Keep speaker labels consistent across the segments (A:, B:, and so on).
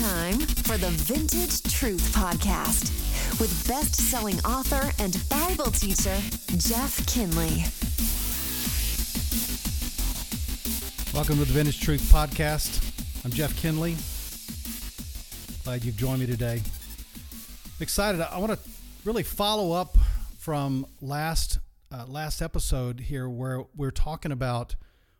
A: time for the Vintage Truth Podcast with best selling author and Bible teacher, Jeff Kinley.
B: Welcome to the Vintage Truth Podcast. I'm Jeff Kinley. Glad you've joined me today. Excited. I want to really follow up from last uh, last episode here, where we're talking about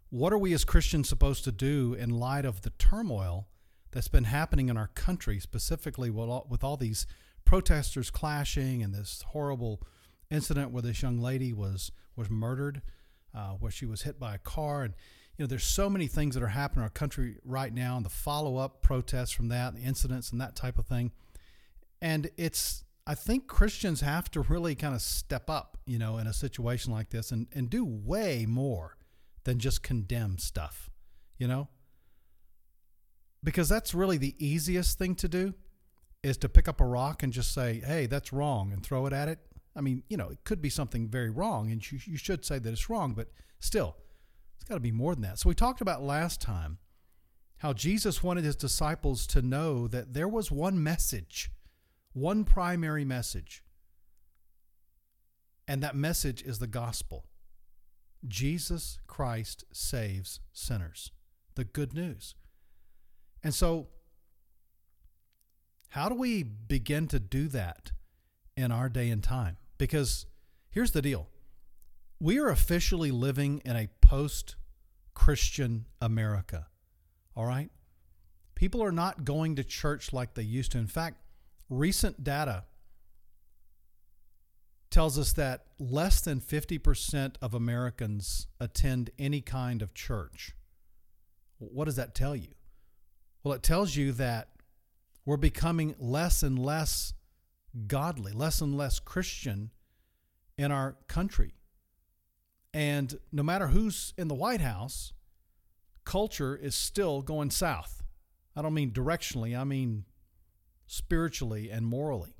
B: what are we as Christians supposed to do in light of the turmoil that's been happening in our country, specifically with all, with all these protesters clashing and this horrible incident where this young lady was was murdered, uh, where she was hit by a car, and you know there's so many things that are happening in our country right now, and the follow up protests from that, the incidents and that type of thing, and it's I think Christians have to really kind of step up, you know, in a situation like this and, and do way more than just condemn stuff, you know? Because that's really the easiest thing to do is to pick up a rock and just say, hey, that's wrong and throw it at it. I mean, you know, it could be something very wrong and you, you should say that it's wrong, but still, it's got to be more than that. So we talked about last time how Jesus wanted his disciples to know that there was one message, one primary message. And that message is the gospel. Jesus Christ saves sinners. The good news. And so, how do we begin to do that in our day and time? Because here's the deal we are officially living in a post Christian America. All right? People are not going to church like they used to. In fact, recent data tells us that less than 50% of Americans attend any kind of church. What does that tell you? Well, it tells you that we're becoming less and less godly, less and less Christian in our country. And no matter who's in the White House, culture is still going south. I don't mean directionally, I mean spiritually and morally.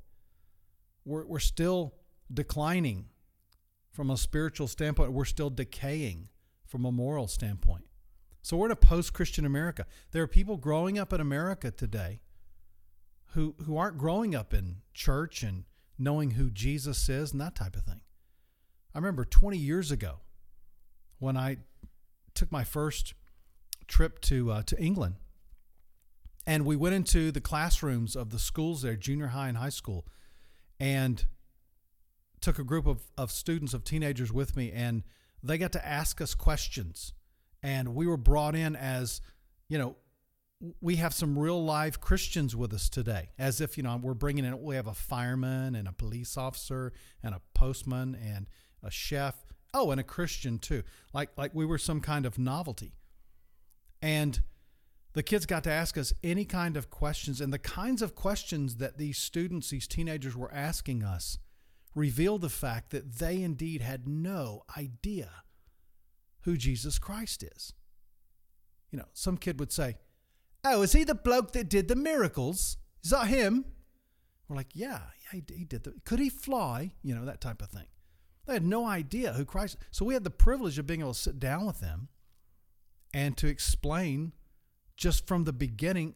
B: We're, we're still declining from a spiritual standpoint. We're still decaying from a moral standpoint. So we're in a post Christian America. There are people growing up in America today who, who aren't growing up in church and knowing who Jesus is and that type of thing. I remember 20 years ago when I took my first trip to, uh, to England and we went into the classrooms of the schools there, junior high and high school, and took a group of, of students, of teenagers with me, and they got to ask us questions. And we were brought in as, you know, we have some real live Christians with us today, as if, you know, we're bringing in, we have a fireman and a police officer and a postman and a chef. Oh, and a Christian too. Like, like we were some kind of novelty. And the kids got to ask us any kind of questions, and the kinds of questions that these students, these teenagers were asking us revealed the fact that they indeed had no idea who Jesus Christ is. You know, some kid would say, Oh, is he the bloke that did the miracles? Is that him? We're like, Yeah, yeah, he, he did. The, could he fly? You know, that type of thing. They had no idea who Christ. So we had the privilege of being able to sit down with them and to explain just from the beginning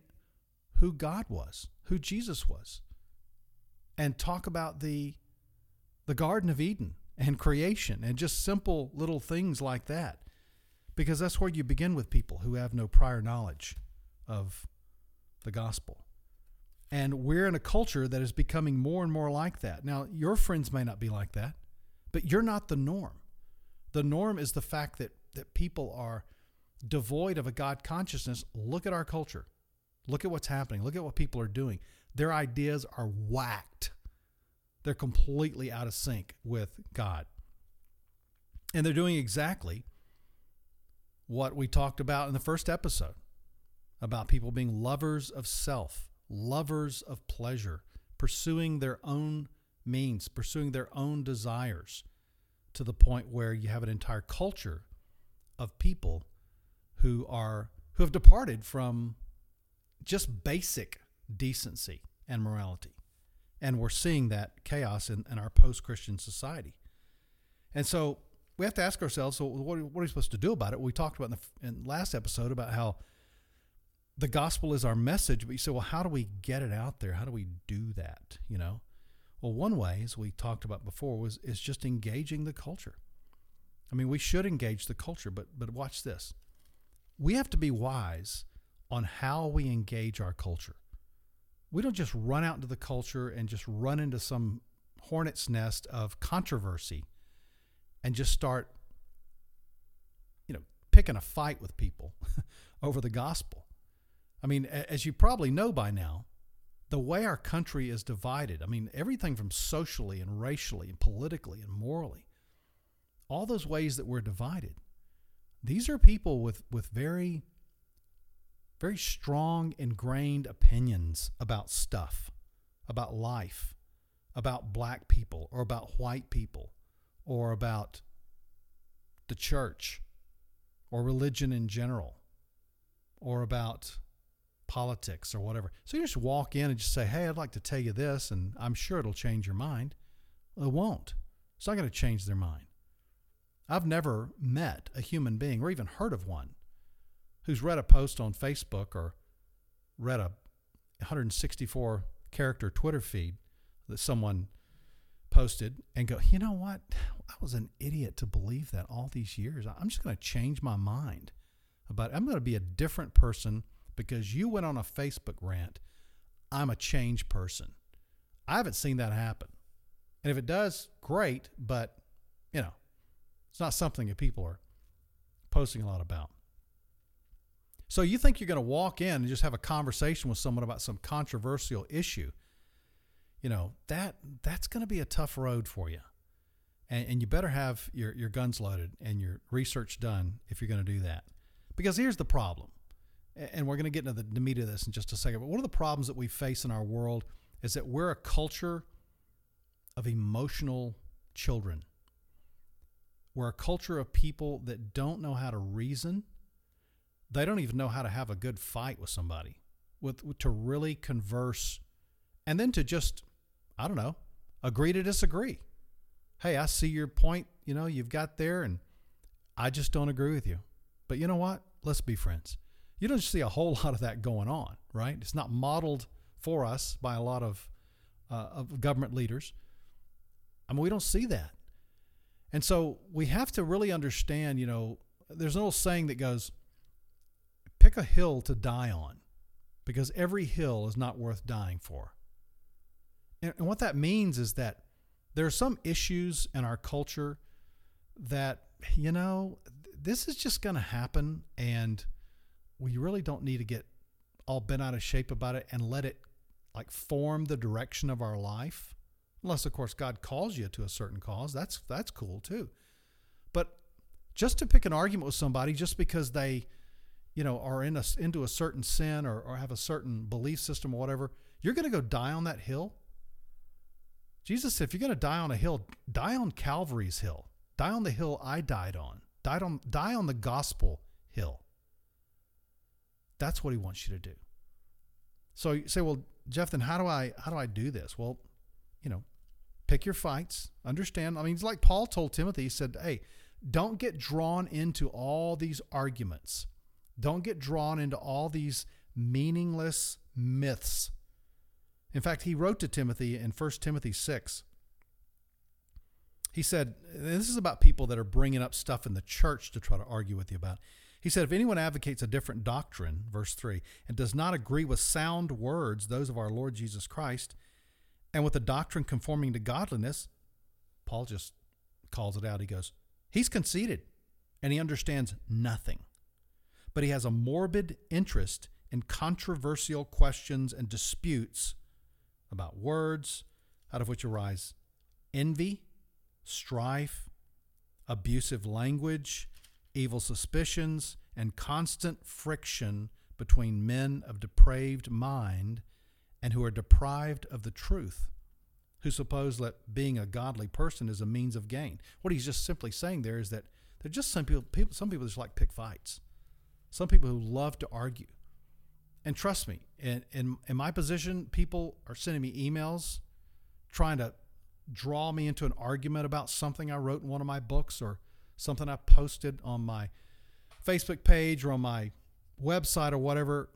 B: who God was, who Jesus was, and talk about the the Garden of Eden and creation and just simple little things like that. Because that's where you begin with people who have no prior knowledge of the gospel. And we're in a culture that is becoming more and more like that. Now, your friends may not be like that, but you're not the norm. The norm is the fact that, that people are devoid of a God consciousness, look at our culture. Look at what's happening. Look at what people are doing. Their ideas are whacked. They're completely out of sync with God. And they're doing exactly what we talked about in the first episode about people being lovers of self, lovers of pleasure, pursuing their own means, pursuing their own desires to the point where you have an entire culture of people who are who have departed from just basic decency and morality. And we're seeing that chaos in, in our post Christian society. And so we have to ask ourselves so, what, what are we supposed to do about it? We talked about in the in last episode about how the gospel is our message, but you say, well, how do we get it out there? How do we do that? You know? Well, one way, as we talked about before, was is just engaging the culture. I mean, we should engage the culture, but but watch this. We have to be wise on how we engage our culture. We don't just run out into the culture and just run into some hornet's nest of controversy and just start you know, picking a fight with people over the gospel. I mean, as you probably know by now, the way our country is divided, I mean, everything from socially and racially and politically and morally, all those ways that we're divided, these are people with, with very, very strong, ingrained opinions about stuff, about life, about black people, or about white people, or about the church, or religion in general, or about politics or whatever. So you just walk in and just say, Hey, I'd like to tell you this, and I'm sure it'll change your mind. It won't. It's not going to change their mind. I've never met a human being or even heard of one who's read a post on Facebook or read a 164 character Twitter feed that someone posted and go, you know what? I was an idiot to believe that all these years. I'm just going to change my mind about it. I'm going to be a different person because you went on a Facebook rant, I'm a changed person. I haven't seen that happen. And if it does, great, but you know, it's not something that people are posting a lot about. So you think you're going to walk in and just have a conversation with someone about some controversial issue. You know, that that's going to be a tough road for you. And, and you better have your, your guns loaded and your research done if you're going to do that. Because here's the problem and we're going to get into the, the meat of this in just a second. But one of the problems that we face in our world is that we're a culture of emotional children. We're a culture of people that don't know how to reason. They don't even know how to have a good fight with somebody, with, to really converse, and then to just, I don't know, agree to disagree. Hey, I see your point. You know, you've got there, and I just don't agree with you. But you know what? Let's be friends you don't see a whole lot of that going on, right? It's not modeled for us by a lot of, uh, of government leaders. I mean, we don't see that. And so we have to really understand, you know, there's an old saying that goes, pick a hill to die on because every hill is not worth dying for. And, and what that means is that there are some issues in our culture that, you know, this is just going to happen and we really don't need to get all bent out of shape about it and let it like form the direction of our life. Unless of course God calls you to a certain cause. That's that's cool too. But just to pick an argument with somebody just because they, you know, are in a, into a certain sin or, or have a certain belief system or whatever, you're going to go die on that hill. Jesus said, if you're going to die on a hill, die on Calvary's hill. Die on the hill I died on. Die on, die on the gospel hill. That's what he wants you to do. So you say, well, Jeff, then how do I how do I do this? Well, you know, pick your fights. Understand? I mean, it's like Paul told Timothy. He said, "Hey, don't get drawn into all these arguments. Don't get drawn into all these meaningless myths." In fact, he wrote to Timothy in 1 Timothy 6. He said, this is about people that are bringing up stuff in the church to try to argue with you about. He said, If anyone advocates a different doctrine, verse 3, and does not agree with sound words, those of our Lord Jesus Christ, and with a doctrine conforming to godliness, Paul just calls it out. He goes, He's conceited and he understands nothing, but he has a morbid interest in controversial questions and disputes about words, out of which arise envy, strife, abusive language evil suspicions, and constant friction between men of depraved mind and who are deprived of the truth, who suppose that being a godly person is a means of gain. What he's just simply saying there is that they're just some people, people some people just like pick fights. Some people who love to argue. And trust me, in, in, in my position, people are sending me emails trying to draw me into an argument about something I wrote in one of my books or something I posted on my Facebook page or on my website or whatever.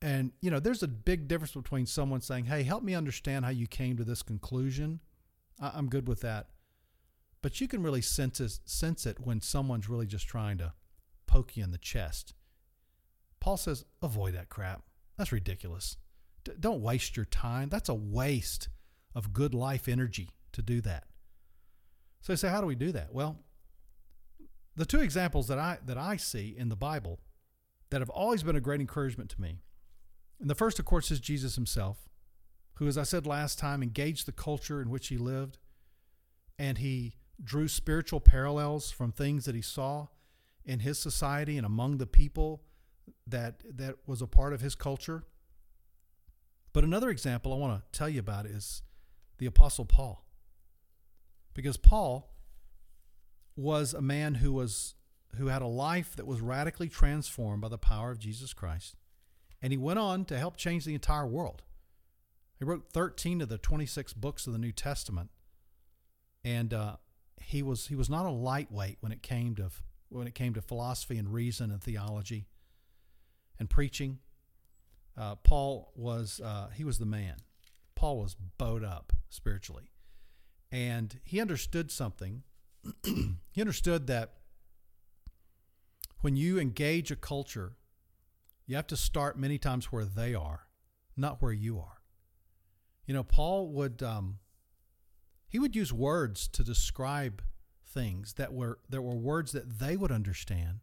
B: And, you know, there's a big difference between someone saying, Hey, help me understand how you came to this conclusion. I- I'm good with that. But you can really sense sense it when someone's really just trying to poke you in the chest. Paul says, avoid that crap. That's ridiculous. D- don't waste your time. That's a waste of good life energy to do that. So say, how do we do that? Well, the two examples that I that I see in the Bible that have always been a great encouragement to me. And the first, of course, is Jesus himself, who, as I said last time, engaged the culture in which he lived, and he drew spiritual parallels from things that he saw in his society and among the people that that was a part of his culture. But another example I want to tell you about is the apostle Paul. Because Paul was a man who was who had a life that was radically transformed by the power of Jesus Christ. And he went on to help change the entire world. He wrote 13 of the 26 books of the New Testament. And uh, he was he was not a lightweight when it came to when it came to philosophy and reason and theology and preaching. Uh, Paul was uh, he was the man. Paul was bowed up spiritually, and he understood something. he understood that when you engage a culture, you have to start many times where they are, not where you are. You know, Paul would um, he would use words to describe things that were that were words that they would understand,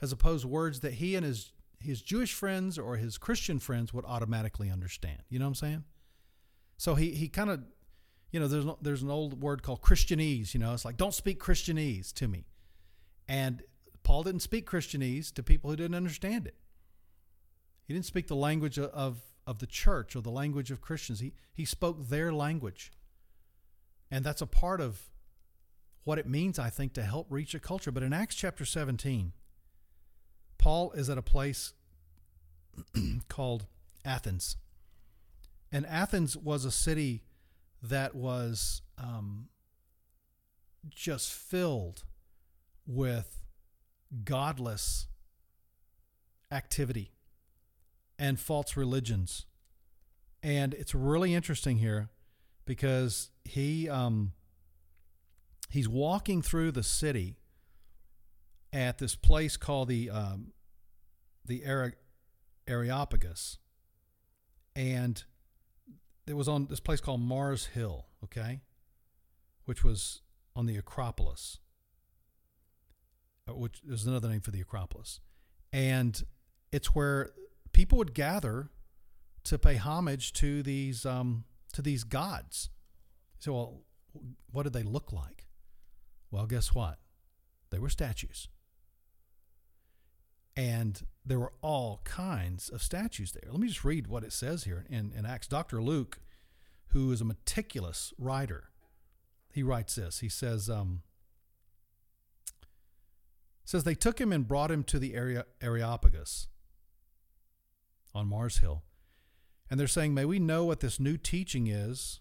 B: as opposed words that he and his his Jewish friends or his Christian friends would automatically understand. You know what I'm saying? So he he kind of, you know, there's there's an old word called Christianese. You know, it's like don't speak Christianese to me, and Paul didn't speak Christianese to people who didn't understand it. He didn't speak the language of of the church or the language of Christians. He he spoke their language. And that's a part of what it means, I think, to help reach a culture. But in Acts chapter 17, Paul is at a place called Athens. And Athens was a city that was um, just filled with godless activity and false religions. And it's really interesting here because he um, he's walking through the city at this place called the um, the Areopagus, and it was on this place called Mars Hill, okay, which was on the Acropolis, uh, which is another name for the Acropolis, and it's where people would gather to pay homage to these um, to these gods. So, well, what did they look like? Well, guess what? They were statues. And there were all kinds of statues there. Let me just read what it says here in, in Acts. Dr. Luke, who is a meticulous writer, he writes this. He says, um, says they took him and brought him to the Areopagus on Mars Hill. And they're saying, May we know what this new teaching is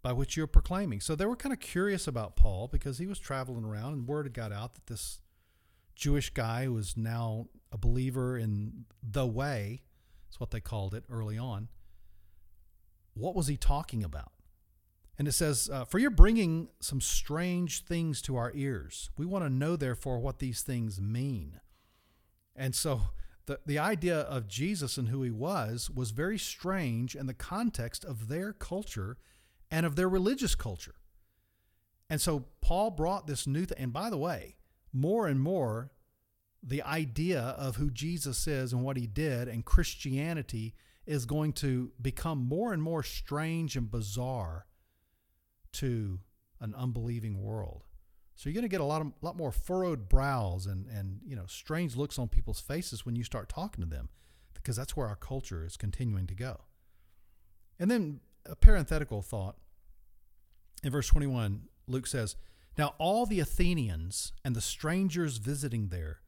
B: by which you're proclaiming. So they were kind of curious about Paul because he was traveling around and word had got out that this Jewish guy who was now a believer in the way, that's what they called it early on. What was he talking about? And it says, uh, For you're bringing some strange things to our ears. We want to know, therefore, what these things mean. And so the, the idea of Jesus and who he was was very strange in the context of their culture and of their religious culture. And so Paul brought this new thing. And by the way, more and more, the idea of who Jesus is and what he did and Christianity is going to become more and more strange and bizarre to an unbelieving world. So you're going to get a lot of lot more furrowed brows and and you know strange looks on people's faces when you start talking to them, because that's where our culture is continuing to go. And then a parenthetical thought in verse 21, Luke says, "Now all the Athenians and the strangers visiting there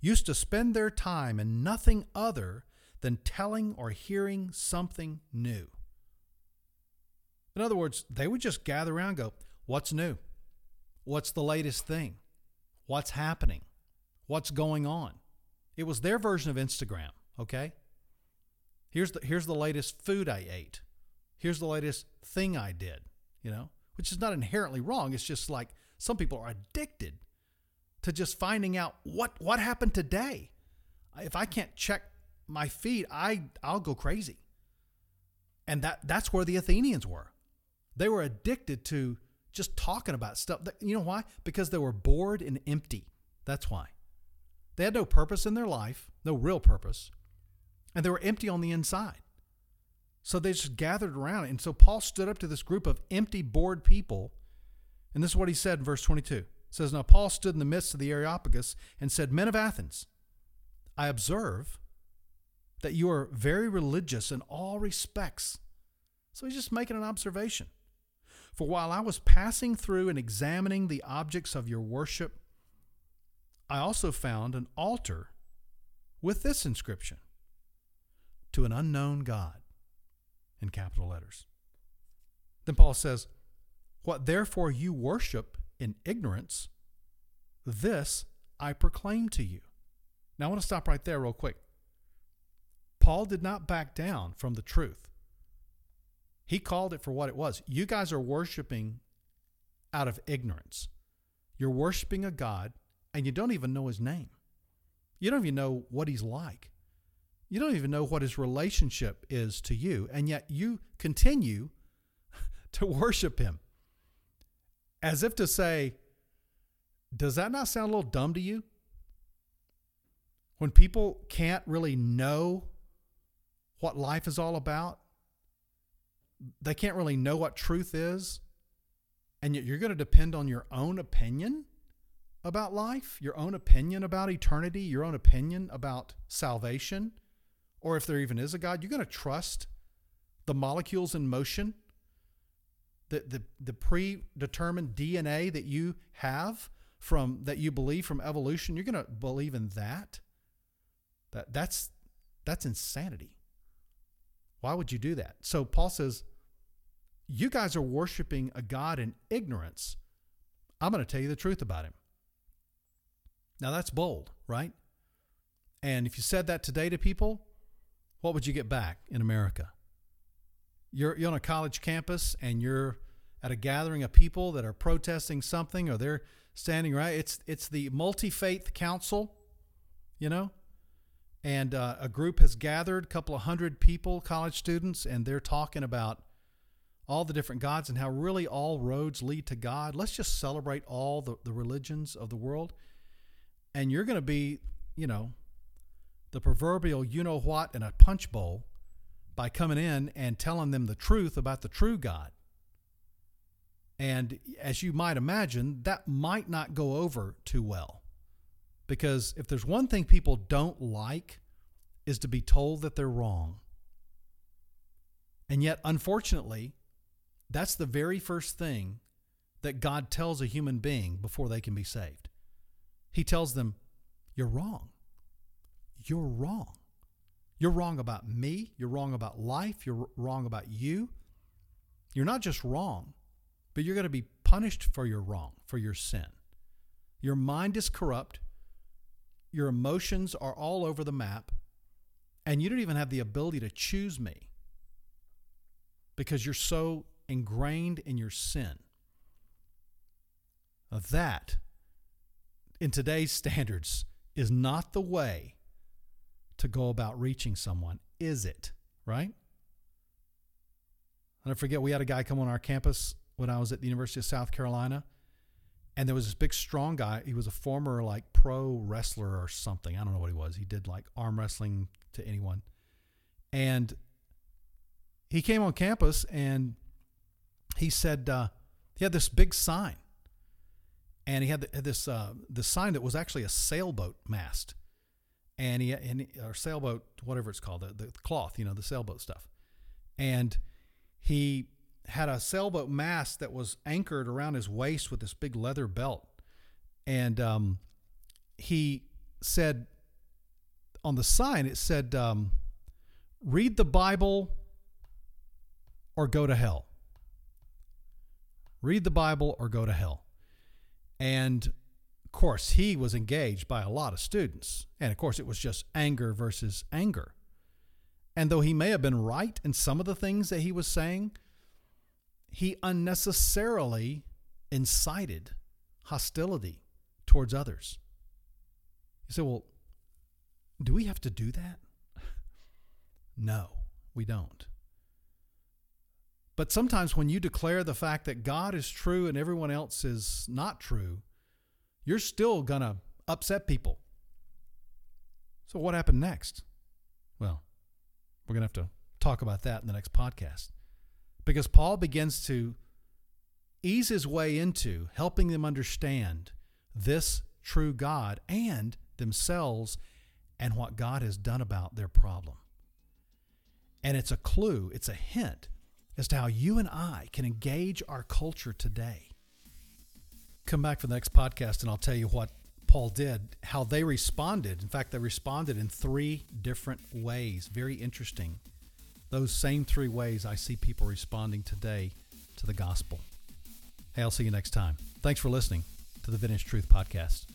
B: used to spend their time in nothing other than telling or hearing something new." In other words, they would just gather around go, "What's new?" What's the latest thing? What's happening? What's going on? It was their version of Instagram, okay? Here's the here's the latest food I ate. Here's the latest thing I did, you know, which is not inherently wrong. It's just like some people are addicted to just finding out what what happened today. If I can't check my feed, I I'll go crazy. And that that's where the Athenians were. They were addicted to just talking about stuff. That, you know why? Because they were bored and empty. That's why. They had no purpose in their life, no real purpose, and they were empty on the inside. So they just gathered around. And so Paul stood up to this group of empty, bored people. And this is what he said in verse 22. It says, Now Paul stood in the midst of the Areopagus and said, Men of Athens, I observe that you are very religious in all respects. So he's just making an observation. For while I was passing through and examining the objects of your worship, I also found an altar with this inscription To an unknown God in capital letters. Then Paul says, What therefore you worship in ignorance, this I proclaim to you. Now I want to stop right there, real quick. Paul did not back down from the truth. He called it for what it was. You guys are worshiping out of ignorance. You're worshiping a God and you don't even know his name. You don't even know what he's like. You don't even know what his relationship is to you, and yet you continue to worship him. As if to say, does that not sound a little dumb to you? When people can't really know what life is all about, they can't really know what truth is, and yet you're going to depend on your own opinion about life, your own opinion about eternity, your own opinion about salvation or if there even is a God, you're going to trust the molecules in motion, the, the, the predetermined DNA that you have from that you believe from evolution. You're going to believe in that. That that's that's insanity. Why would you do that? So Paul says, you guys are worshiping a God in ignorance. I'm going to tell you the truth about him. Now that's bold, right? And if you said that today to people, what would you get back in America? You're, you're on a college campus and you're at a gathering of people that are protesting something or they're standing right. It's it's the multi faith council, you know, and uh, a group has gathered, a couple of hundred people, college students, and they're talking about all the different gods and how really all roads lead to God. Let's just celebrate all the, the religions of the world. And you're going to be, you know, the proverbial you know what in a punch bowl by coming in and telling them the truth about the true God. And as you might imagine, that might not go over too well. Because if there's one thing people don't like, is to be told that they're wrong. And yet, unfortunately, that's the very first thing that God tells a human being before they can be saved. He tells them, You're wrong you're wrong. You're wrong about me. You're wrong about life. You're wrong about you. You're not just wrong, but you're going to be punished for your wrong, for your sin. Your mind is corrupt. Your emotions are all over the map. And you don't even have the ability to choose me because you're so ingrained in your sin. That, in today's standards, is not the way to go about reaching someone, is it? Right? I don't forget, we had a guy come on our campus when I was at the University of South Carolina, and there was this big, strong guy. He was a former like pro wrestler or something. I don't know what he was. He did like arm wrestling to anyone, and he came on campus and he said uh, he had this big sign, and he had this uh, this sign that was actually a sailboat mast, and he and or sailboat, whatever it's called, the, the cloth, you know, the sailboat stuff, and he had a sailboat mast that was anchored around his waist with this big leather belt, and um, he said on the sign it said, um, "Read the Bible or go to hell." Read the Bible or go to hell. And of course, he was engaged by a lot of students. And of course, it was just anger versus anger. And though he may have been right in some of the things that he was saying, he unnecessarily incited hostility towards others. You say, well, do we have to do that? No, we don't. But sometimes when you declare the fact that God is true and everyone else is not true, you're still going to upset people. So, what happened next? Well, we're going to have to talk about that in the next podcast. Because Paul begins to ease his way into helping them understand this true God and themselves and what God has done about their problem. And it's a clue, it's a hint as to how you and I can engage our culture today. Come back for the next podcast and I'll tell you what Paul did, how they responded. In fact, they responded in three different ways. Very interesting. Those same three ways I see people responding today to the gospel. Hey, I'll see you next time. Thanks for listening to the Vintage Truth Podcast.